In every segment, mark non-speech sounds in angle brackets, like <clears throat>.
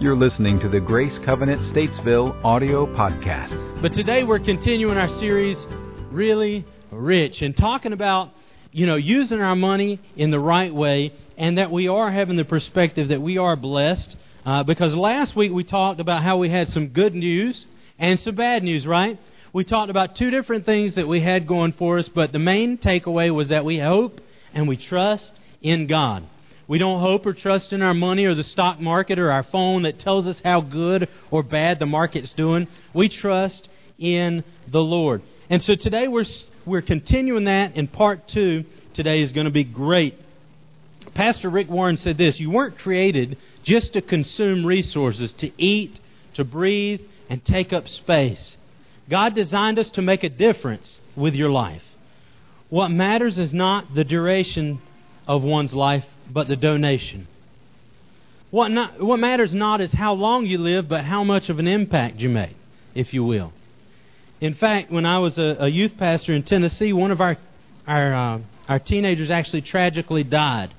You're listening to the Grace Covenant Statesville audio podcast. But today we're continuing our series, Really Rich, and talking about, you know, using our money in the right way and that we are having the perspective that we are blessed. Uh, because last week we talked about how we had some good news and some bad news, right? We talked about two different things that we had going for us, but the main takeaway was that we hope and we trust in God. We don't hope or trust in our money or the stock market or our phone that tells us how good or bad the market's doing. We trust in the Lord. And so today we're, we're continuing that, and part two today is going to be great. Pastor Rick Warren said this You weren't created just to consume resources, to eat, to breathe, and take up space. God designed us to make a difference with your life. What matters is not the duration of one's life, but the donation. What, not, what matters not is how long you live, but how much of an impact you make, if you will. In fact, when I was a, a youth pastor in Tennessee, one of our our uh, our teenagers actually tragically died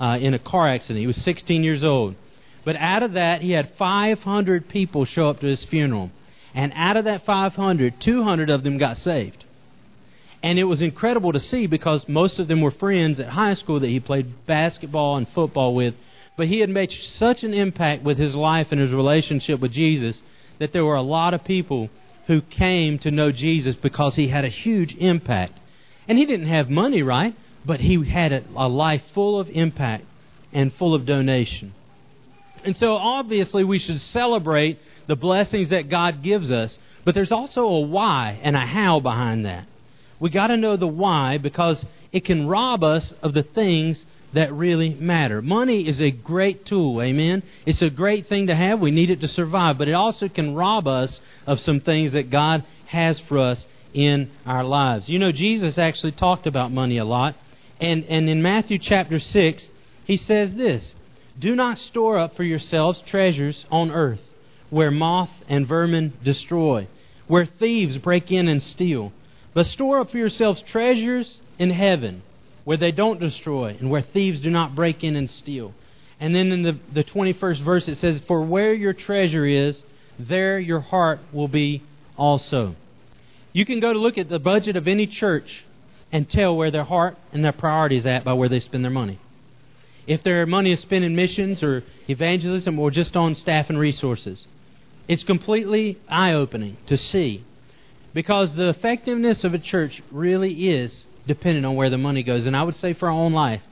uh, in a car accident. He was 16 years old. But out of that, he had 500 people show up to his funeral. And out of that 500, 200 of them got saved. And it was incredible to see because most of them were friends at high school that he played basketball and football with. But he had made such an impact with his life and his relationship with Jesus that there were a lot of people who came to know Jesus because he had a huge impact. And he didn't have money, right? But he had a, a life full of impact and full of donation. And so obviously we should celebrate the blessings that God gives us, but there's also a why and a how behind that. We got to know the why because it can rob us of the things that really matter. Money is a great tool, amen? It's a great thing to have. We need it to survive, but it also can rob us of some things that God has for us in our lives. You know, Jesus actually talked about money a lot, and, and in Matthew chapter 6, he says this Do not store up for yourselves treasures on earth, where moth and vermin destroy, where thieves break in and steal but store up for yourselves treasures in heaven, where they don't destroy and where thieves do not break in and steal. And then in the, the 21st verse it says, For where your treasure is, there your heart will be also. You can go to look at the budget of any church and tell where their heart and their priorities at by where they spend their money. If their money is spent in missions or evangelism or just on staff and resources, it's completely eye opening to see because the effectiveness of a church really is dependent on where the money goes. And I would say for our own life,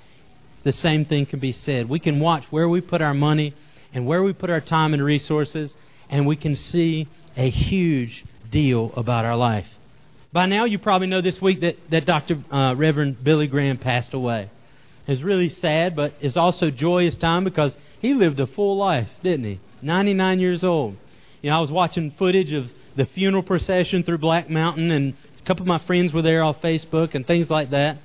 the same thing can be said. We can watch where we put our money and where we put our time and resources, and we can see a huge deal about our life. By now, you probably know this week that, that Dr. Uh, Reverend Billy Graham passed away. It's really sad, but it's also joyous time because he lived a full life, didn't he? 99 years old. You know, I was watching footage of the funeral procession through Black Mountain, and a couple of my friends were there on Facebook and things like that.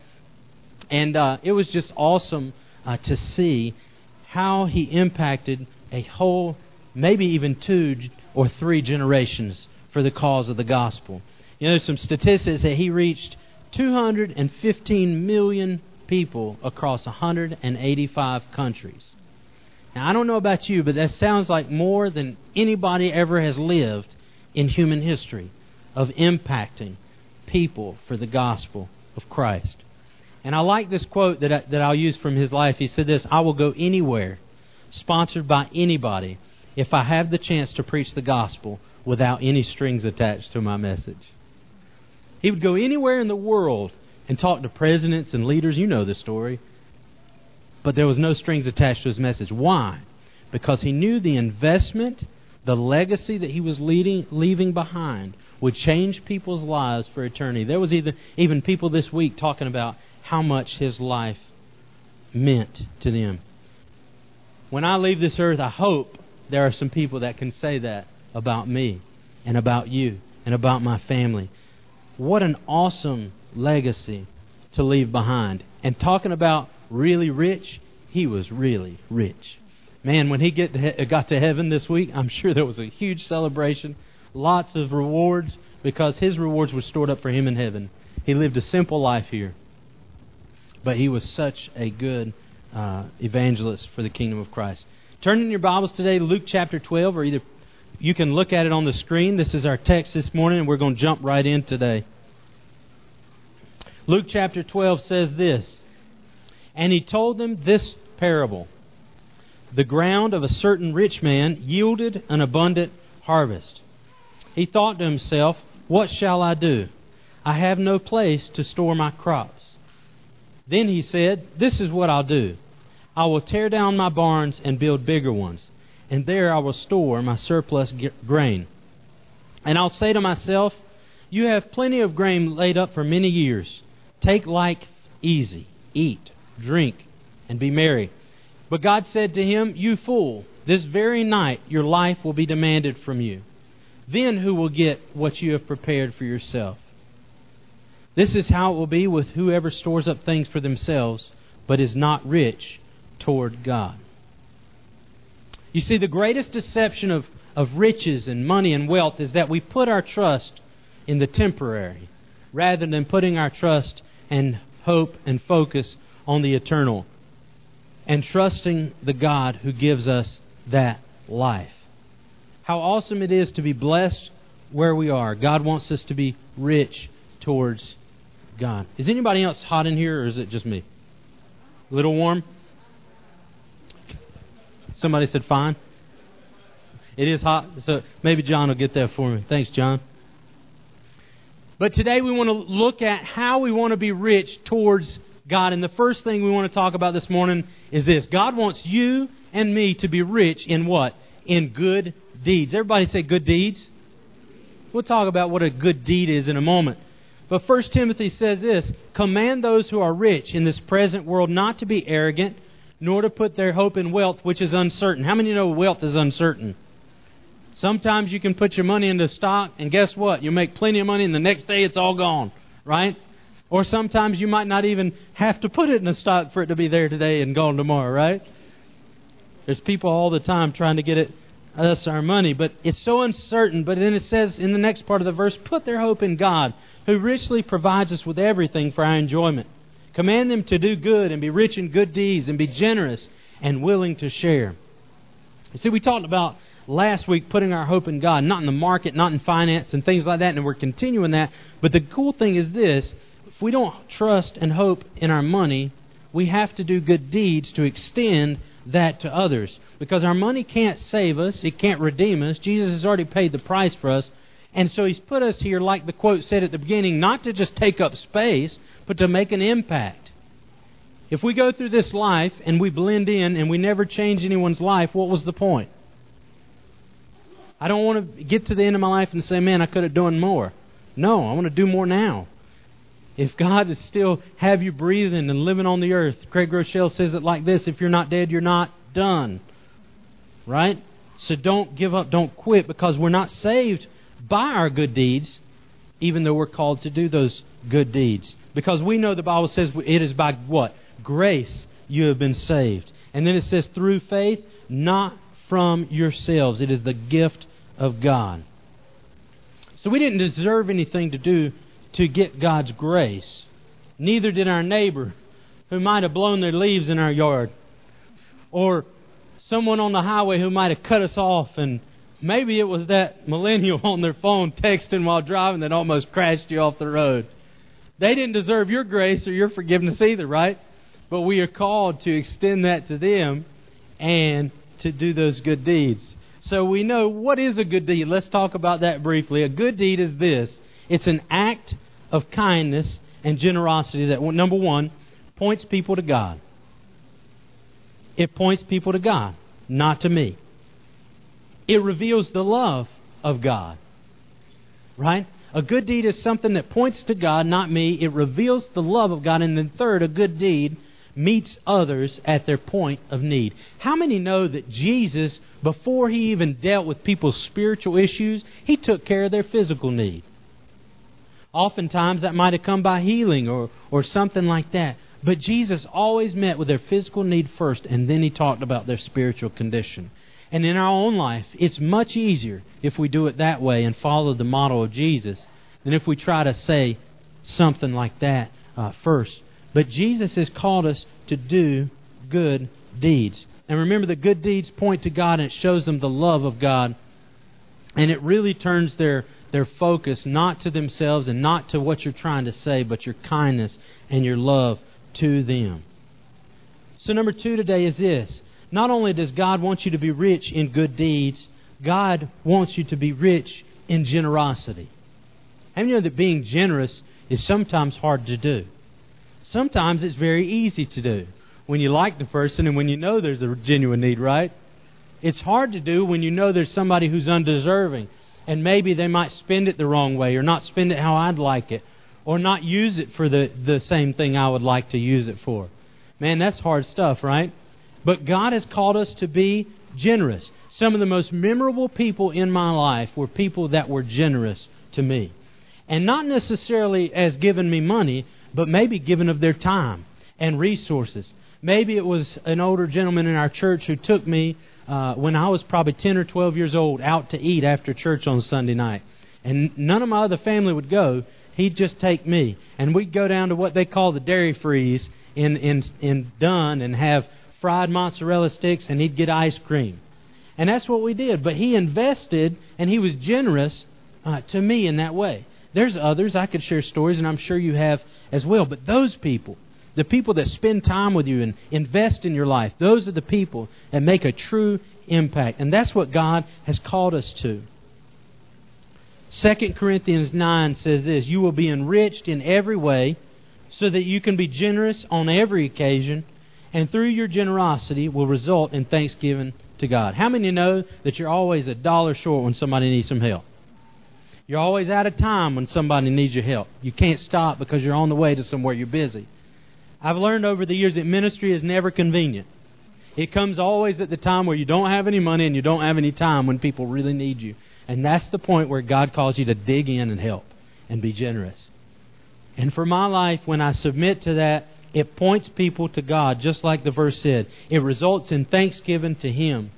And uh, it was just awesome uh, to see how he impacted a whole, maybe even two or three generations for the cause of the gospel. You know, there's some statistics that he reached 215 million people across 185 countries. Now, I don't know about you, but that sounds like more than anybody ever has lived in human history of impacting people for the gospel of Christ. And I like this quote that, I, that I'll use from his life. He said this I will go anywhere, sponsored by anybody, if I have the chance to preach the gospel without any strings attached to my message. He would go anywhere in the world and talk to presidents and leaders. You know the story. But there was no strings attached to his message. Why? Because he knew the investment the legacy that he was leading, leaving behind would change people's lives for eternity. There was even, even people this week talking about how much his life meant to them. When I leave this earth, I hope there are some people that can say that about me and about you and about my family. What an awesome legacy to leave behind. And talking about really rich, he was really rich. Man, when he get to he- got to heaven this week, I'm sure there was a huge celebration, lots of rewards, because his rewards were stored up for him in heaven. He lived a simple life here, but he was such a good uh, evangelists for the kingdom of Christ. Turn in your Bibles today to Luke chapter 12, or either you can look at it on the screen. This is our text this morning, and we're going to jump right in today. Luke chapter 12 says this And he told them this parable The ground of a certain rich man yielded an abundant harvest. He thought to himself, What shall I do? I have no place to store my crops. Then he said, This is what I'll do. I will tear down my barns and build bigger ones, and there I will store my surplus grain. And I'll say to myself, You have plenty of grain laid up for many years. Take like easy, eat, drink, and be merry. But God said to him, You fool, this very night your life will be demanded from you. Then who will get what you have prepared for yourself? This is how it will be with whoever stores up things for themselves, but is not rich toward God. You see, the greatest deception of, of riches and money and wealth is that we put our trust in the temporary rather than putting our trust and hope and focus on the eternal and trusting the God who gives us that life. How awesome it is to be blessed where we are. God wants us to be rich towards God. Is anybody else hot in here, or is it just me? A little warm? Somebody said fine. It is hot, so maybe John will get that for me. Thanks, John. But today we want to look at how we want to be rich towards God. And the first thing we want to talk about this morning is this God wants you and me to be rich in what? In good deeds. Everybody say good deeds. We'll talk about what a good deed is in a moment. But 1 Timothy says this Command those who are rich in this present world not to be arrogant, nor to put their hope in wealth, which is uncertain. How many know wealth is uncertain? Sometimes you can put your money into stock, and guess what? You make plenty of money, and the next day it's all gone, right? Or sometimes you might not even have to put it in a stock for it to be there today and gone tomorrow, right? There's people all the time trying to get it us our money, but it's so uncertain. But then it says in the next part of the verse, put their hope in God, who richly provides us with everything for our enjoyment. Command them to do good and be rich in good deeds and be generous and willing to share. You see, we talked about last week putting our hope in God, not in the market, not in finance and things like that, and we're continuing that. But the cool thing is this if we don't trust and hope in our money, we have to do good deeds to extend that to others. Because our money can't save us, it can't redeem us. Jesus has already paid the price for us. And so he's put us here, like the quote said at the beginning, not to just take up space, but to make an impact. If we go through this life and we blend in and we never change anyone's life, what was the point? I don't want to get to the end of my life and say, man, I could have done more. No, I want to do more now. If God is still have you breathing and living on the earth, Craig Groeschel says it like this if you're not dead, you're not done. Right? So don't give up, don't quit, because we're not saved by our good deeds, even though we're called to do those good deeds. Because we know the Bible says it is by what? Grace you have been saved. And then it says through faith, not from yourselves. It is the gift of God. So we didn't deserve anything to do to get God's grace. Neither did our neighbor who might have blown their leaves in our yard. Or someone on the highway who might have cut us off and Maybe it was that millennial <laughs> on their phone texting while driving that almost crashed you off the road. They didn't deserve your grace or your forgiveness either, right? But we are called to extend that to them and to do those good deeds. So we know what is a good deed. Let's talk about that briefly. A good deed is this it's an act of kindness and generosity that, number one, points people to God. It points people to God, not to me. It reveals the love of God. Right? A good deed is something that points to God, not me. It reveals the love of God. And then, third, a good deed meets others at their point of need. How many know that Jesus, before he even dealt with people's spiritual issues, he took care of their physical need? Oftentimes that might have come by healing or, or something like that. But Jesus always met with their physical need first, and then he talked about their spiritual condition. And in our own life, it's much easier if we do it that way and follow the model of Jesus than if we try to say something like that uh, first. But Jesus has called us to do good deeds. And remember, the good deeds point to God and it shows them the love of God. And it really turns their, their focus not to themselves and not to what you're trying to say, but your kindness and your love to them. So, number two today is this. Not only does God want you to be rich in good deeds, God wants you to be rich in generosity. And you know that being generous is sometimes hard to do? Sometimes it's very easy to do when you like the person and when you know there's a genuine need, right? It's hard to do when you know there's somebody who's undeserving and maybe they might spend it the wrong way or not spend it how I'd like it or not use it for the, the same thing I would like to use it for. Man, that's hard stuff, right? But God has called us to be generous. Some of the most memorable people in my life were people that were generous to me. And not necessarily as giving me money, but maybe giving of their time and resources. Maybe it was an older gentleman in our church who took me uh, when I was probably 10 or 12 years old out to eat after church on Sunday night. And none of my other family would go. He'd just take me. And we'd go down to what they call the dairy freeze in, in, in Dunn and have fried mozzarella sticks, and he'd get ice cream. And that's what we did. But he invested and he was generous uh, to me in that way. There's others. I could share stories, and I'm sure you have as well. But those people, the people that spend time with you and invest in your life, those are the people that make a true impact. And that's what God has called us to. 2 Corinthians 9 says this You will be enriched in every way so that you can be generous on every occasion, and through your generosity will result in thanksgiving to God. How many know that you're always a dollar short when somebody needs some help? You're always out of time when somebody needs your help. You can't stop because you're on the way to somewhere you're busy. I've learned over the years that ministry is never convenient. It comes always at the time where you don't have any money and you don't have any time when people really need you. And that's the point where God calls you to dig in and help and be generous. And for my life, when I submit to that, it points people to God, just like the verse said. It results in thanksgiving to Him.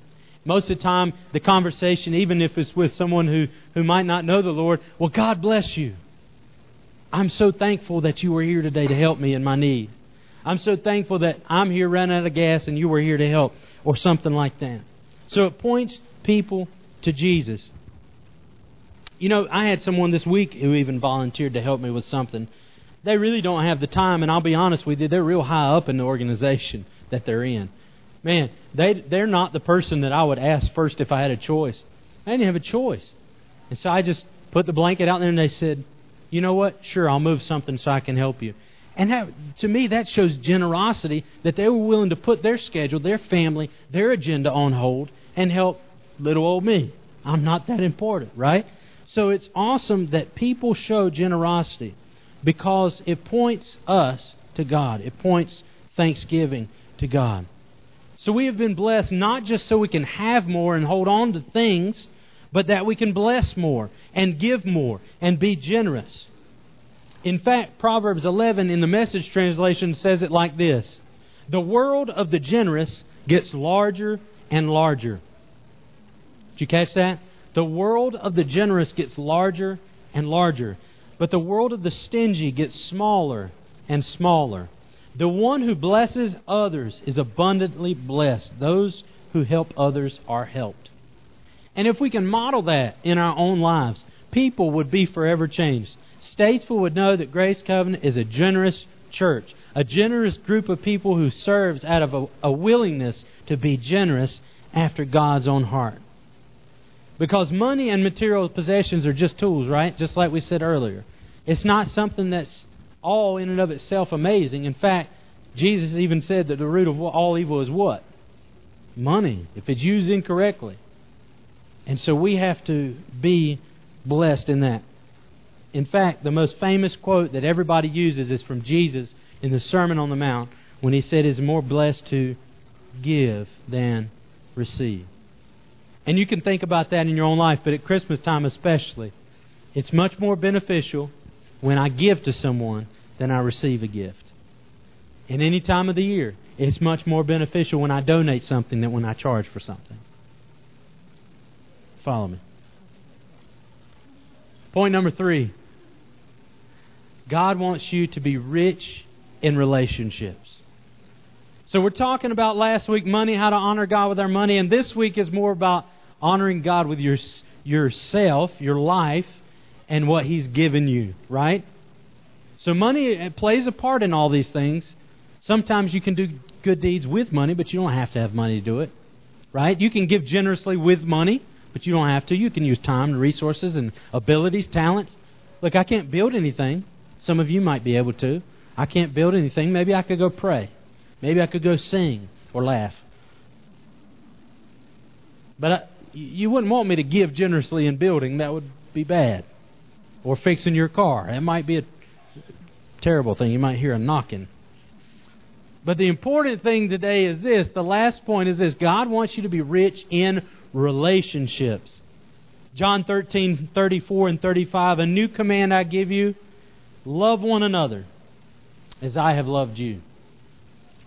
Most of the time, the conversation, even if it's with someone who, who might not know the Lord, well, God bless you. I'm so thankful that you were here today to help me in my need. I'm so thankful that I'm here running out of gas and you were here to help, or something like that. So it points people to Jesus. You know, I had someone this week who even volunteered to help me with something. They really don't have the time, and I'll be honest with you, they're real high up in the organization <laughs> that they're in man, they they're not the person that I would ask first if I had a choice. I didn't have a choice, and so I just put the blanket out there, and they said, "You know what? Sure, I'll move something so I can help you." And to me, that shows generosity that they were willing to put their schedule, their family, their agenda on hold and help little old me. I'm not that important, right? So it's awesome that people show generosity because it points us to God. It points thanksgiving to God. So we have been blessed not just so we can have more and hold on to things, but that we can bless more and give more and be generous. In fact, Proverbs 11 in the message translation says it like this The world of the generous gets larger and larger. Did you catch that? The world of the generous gets larger and larger, but the world of the stingy gets smaller and smaller. The one who blesses others is abundantly blessed. Those who help others are helped. And if we can model that in our own lives, people would be forever changed. Statesville would know that Grace Covenant is a generous church, a generous group of people who serves out of a, a willingness to be generous after God's own heart. Because money and material possessions are just tools, right? Just like we said earlier. It's not something that's all in and of itself amazing. In fact, Jesus even said that the root of all evil is what? Money, if it's used incorrectly. And so we have to be blessed in that. In fact, the most famous quote that everybody uses is from Jesus in the Sermon on the Mount when he said, It's more blessed to give than receive. And you can think about that in your own life, but at Christmas time especially, it's much more beneficial when I give to someone than I receive a gift. In any time of the year, it's much more beneficial when I donate something than when I charge for something. Follow me. Point number three God wants you to be rich in relationships. So we're talking about last week money, how to honor God with our money, and this week is more about honoring God with your yourself, your life, and what He's given you, right? So money plays a part in all these things. Sometimes you can do good deeds with money, but you don't have to have money to do it, right? You can give generously with money, but you don't have to. You can use time and resources and abilities, talents. Look, I can't build anything. Some of you might be able to. I can't build anything. Maybe I could go pray. Maybe I could go sing or laugh. But I, you wouldn't want me to give generously in building. That would be bad. Or fixing your car. That might be a terrible thing. You might hear a knocking. But the important thing today is this. The last point is this God wants you to be rich in relationships. John 13, 34 and 35. A new command I give you love one another as I have loved you.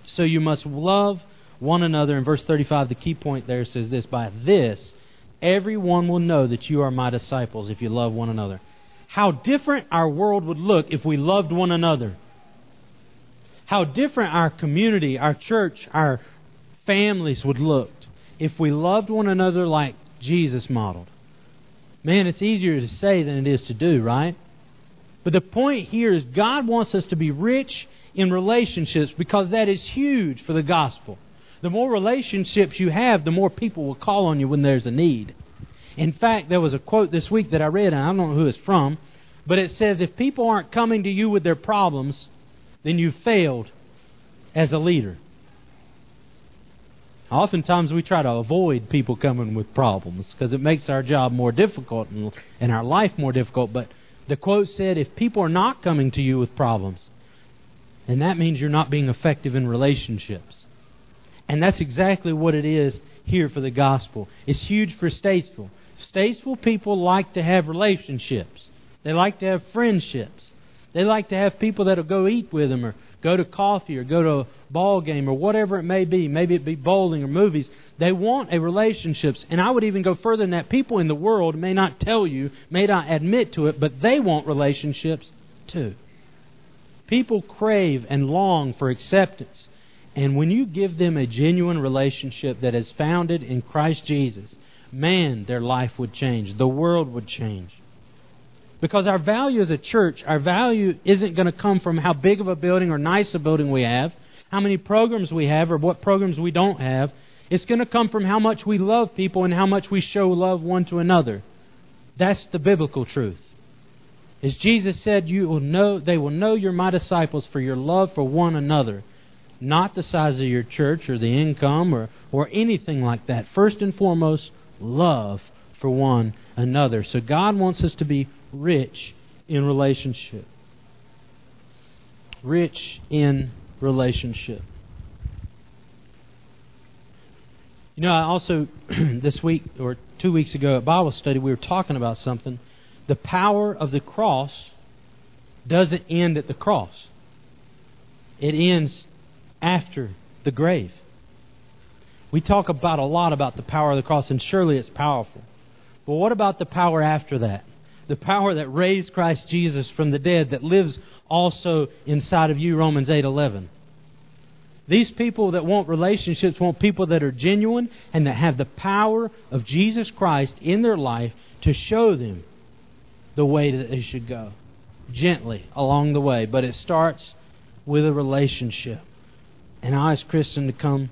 So you must love one another. In verse 35, the key point there says this By this, everyone will know that you are my disciples if you love one another. How different our world would look if we loved one another. How different our community, our church, our families would look if we loved one another like Jesus modeled. Man, it's easier to say than it is to do, right? But the point here is God wants us to be rich in relationships because that is huge for the gospel. The more relationships you have, the more people will call on you when there's a need. In fact, there was a quote this week that I read, and I don't know who it's from, but it says if people aren't coming to you with their problems, then you've failed as a leader. Oftentimes we try to avoid people coming with problems because it makes our job more difficult and, our life more difficult. But the quote said, if people are not coming to you with problems, and that means you're not being effective in relationships. And that's exactly what it is here for the gospel. It's huge for Statesville. Statesville people like to have relationships. They like to have friendships. They like to have people that'll go eat with them or go to coffee or go to a ball game or whatever it may be. Maybe it be bowling or movies. They want a relationships. And I would even go further than that. People in the world may not tell you, may not admit to it, but they want relationships too. People crave and long for acceptance. And when you give them a genuine relationship that is founded in Christ Jesus, man, their life would change. The world would change. Because our value as a church, our value isn't going to come from how big of a building or nice a building we have, how many programs we have, or what programs we don't have. It's going to come from how much we love people and how much we show love one to another. That's the biblical truth. As Jesus said, you will know they will know you're my disciples for your love for one another, not the size of your church or the income or, or anything like that. First and foremost, love for one another. So God wants us to be rich in relationship. Rich in relationship. You know, I also, <clears throat> this week or two weeks ago at Bible study, we were talking about something the power of the cross doesn't end at the cross, it ends after the grave. We talk about a lot about the power of the cross, and surely it's powerful. But what about the power after that? The power that raised Christ Jesus from the dead that lives also inside of you, Romans 8:11. These people that want relationships want people that are genuine and that have the power of Jesus Christ in their life to show them the way that they should go. Gently along the way. But it starts with a relationship. And I ask Kristen to come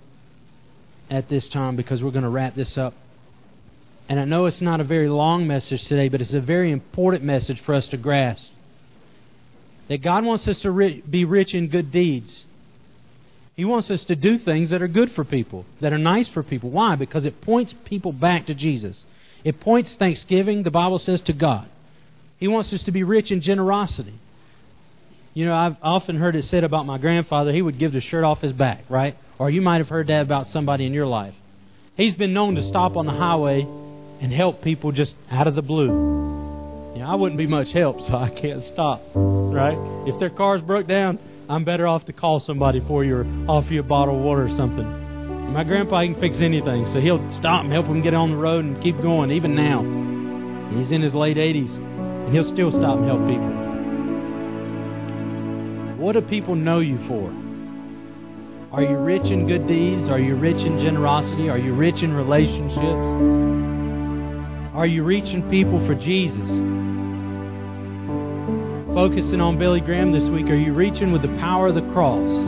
at this time because we're going to wrap this up. And I know it's not a very long message today, but it's a very important message for us to grasp. That God wants us to be rich in good deeds. He wants us to do things that are good for people, that are nice for people. Why? Because it points people back to Jesus. It points thanksgiving, the Bible says, to God. He wants us to be rich in generosity. You know, I've often heard it said about my grandfather, he would give the shirt off his back, right? Or you might have heard that about somebody in your life. He's been known to stop on the highway and help people just out of the blue. You know, I wouldn't be much help, so I can't stop, right? If their car's broke down, I'm better off to call somebody for you or offer you a bottle of water or something. My grandpa can fix anything, so he'll stop and help them get on the road and keep going, even now. He's in his late 80s. And he'll still stop and help people. What do people know you for? Are you rich in good deeds? Are you rich in generosity? Are you rich in relationships? Are you reaching people for Jesus? Focusing on Billy Graham this week, are you reaching with the power of the cross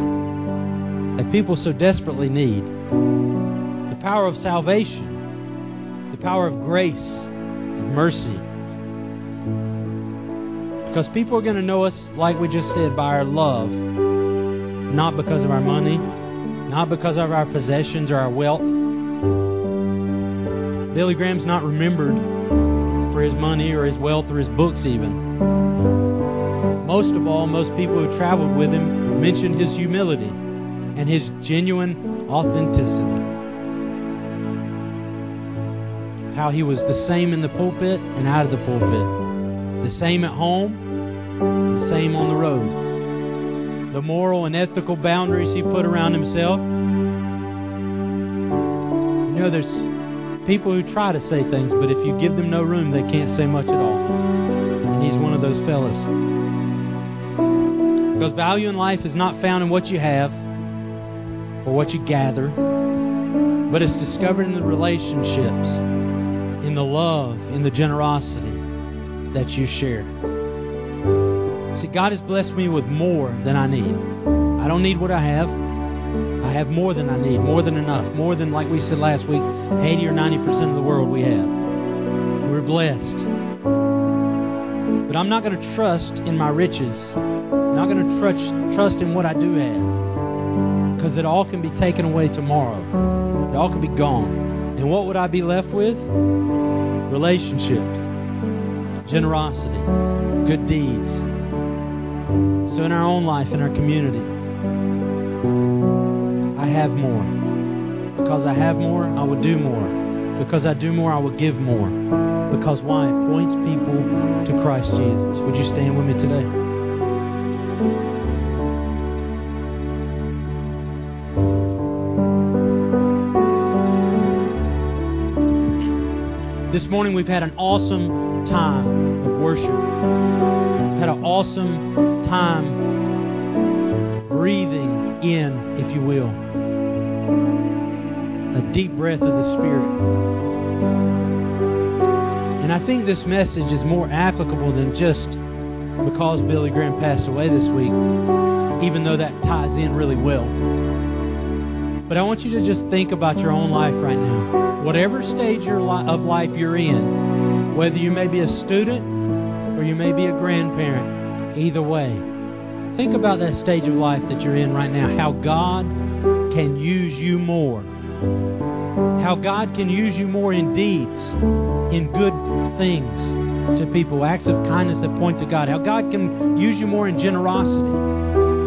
that people so desperately need? The power of salvation, the power of grace, mercy. Because people are going to know us, like we just said, by our love, not because of our money, not because of our possessions or our wealth. Billy Graham's not remembered for his money or his wealth or his books, even. Most of all, most people who traveled with him mentioned his humility and his genuine authenticity. How he was the same in the pulpit and out of the pulpit, the same at home, the same on the road. The moral and ethical boundaries he put around himself. You know, there's people who try to say things, but if you give them no room, they can't say much at all. And he's one of those fellas. Because value in life is not found in what you have or what you gather, but it's discovered in the relationships, in the love, in the generosity that you share. See, God has blessed me with more than I need. I don't need what I have. I have more than I need, more than enough, more than, like we said last week, 80 or 90% of the world we have. We're blessed. But I'm not going to trust in my riches. I'm not going to trust, trust in what I do have. Because it all can be taken away tomorrow. It all can be gone. And what would I be left with? Relationships, generosity, good deeds. So, in our own life, in our community, I have more. Because I have more, I will do more. Because I do more, I will give more. Because why? It points people to Christ Jesus. Would you stand with me today? This morning we've had an awesome time of worship. We've had an awesome time will, a deep breath of the Spirit. And I think this message is more applicable than just because Billy Graham passed away this week, even though that ties in really well. But I want you to just think about your own life right now. Whatever stage of life you're in, whether you may be a student or you may be a grandparent, either way, think about that stage of life that you're in right now, how God can use you more. How God can use you more in deeds, in good things to people, acts of kindness that point to God. How God can use you more in generosity.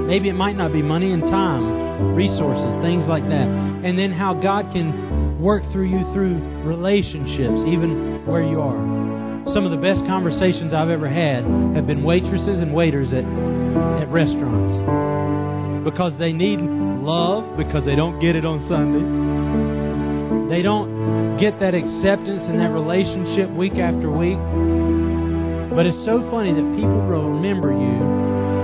Maybe it might not be money and time, resources, things like that. And then how God can work through you through relationships, even where you are. Some of the best conversations I've ever had have been waitresses and waiters at, at restaurants because they need love because they don't get it on Sunday. They don't get that acceptance and that relationship week after week. But it's so funny that people will remember you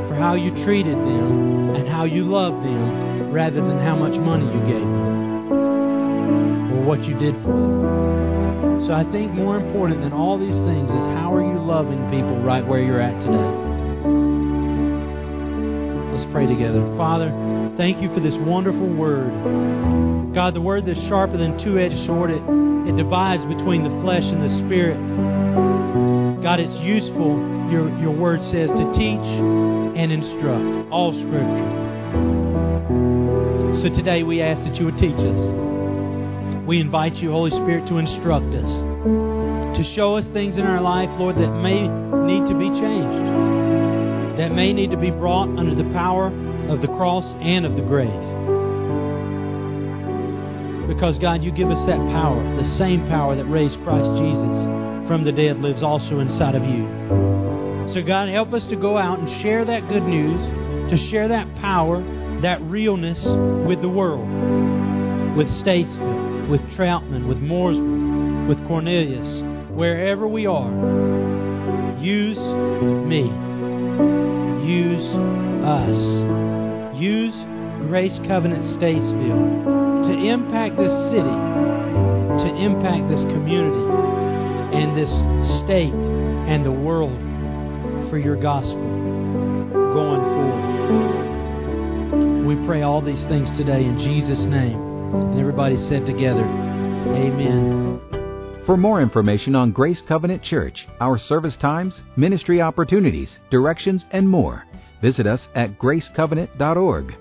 for how you treated them and how you loved them rather than how much money you gave them or what you did for them. So I think more important than all these things is how are you loving people right where you're at today? Let's pray together. Father, thank you for this wonderful word. God, the word that's sharper than two-edged sword, it, it divides between the flesh and the spirit. God, it's useful, your, your word says, to teach and instruct all Scripture. So today we ask that you would teach us. We invite you, Holy Spirit, to instruct us, to show us things in our life, Lord, that may need to be changed, that may need to be brought under the power of the cross and of the grave. Because, God, you give us that power, the same power that raised Christ Jesus from the dead lives also inside of you. So, God, help us to go out and share that good news, to share that power, that realness with the world, with Statesville, with Troutman, with Mooresville, with Cornelius, wherever we are. Use me. Use us. Use Grace Covenant Statesville to impact this city, to impact this community and this state and the world for your gospel going forward. We pray all these things today in Jesus' name. And everybody said together, Amen. For more information on Grace Covenant Church, our service times, ministry opportunities, directions, and more, visit us at gracecovenant.org.